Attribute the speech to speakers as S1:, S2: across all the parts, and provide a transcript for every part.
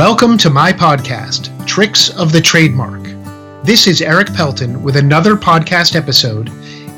S1: Welcome to my podcast, Tricks of the Trademark. This is Eric Pelton with another podcast episode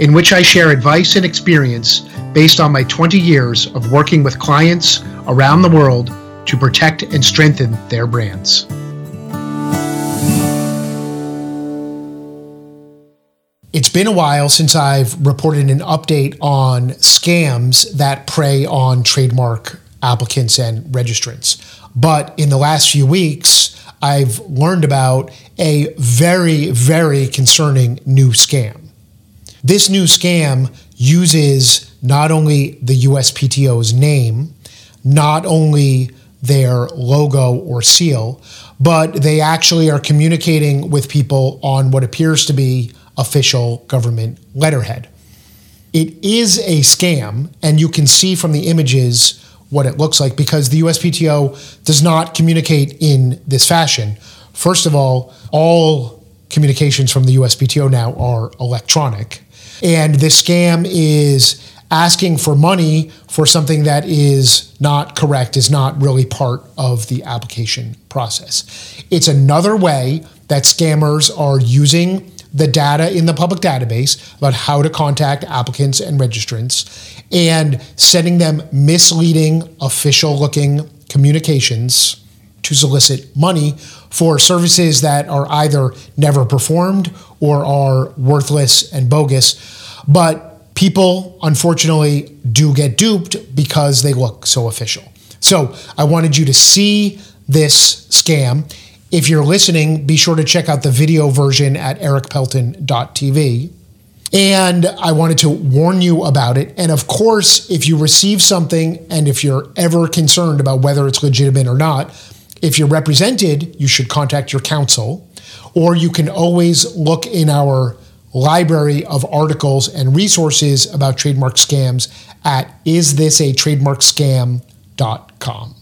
S1: in which I share advice and experience based on my 20 years of working with clients around the world to protect and strengthen their brands. It's been a while since I've reported an update on scams that prey on trademark applicants and registrants. But in the last few weeks, I've learned about a very, very concerning new scam. This new scam uses not only the USPTO's name, not only their logo or seal, but they actually are communicating with people on what appears to be official government letterhead. It is a scam, and you can see from the images what it looks like because the USPTO does not communicate in this fashion. First of all, all communications from the USPTO now are electronic. And this scam is asking for money for something that is not correct, is not really part of the application process. It's another way that scammers are using the data in the public database about how to contact applicants and registrants and sending them misleading, official looking communications to solicit money for services that are either never performed or are worthless and bogus. But people, unfortunately, do get duped because they look so official. So I wanted you to see this scam. If you're listening, be sure to check out the video version at ericpelton.tv. And I wanted to warn you about it. And of course, if you receive something and if you're ever concerned about whether it's legitimate or not, if you're represented, you should contact your counsel. Or you can always look in our library of articles and resources about trademark scams at isthisatrademarkscam.com.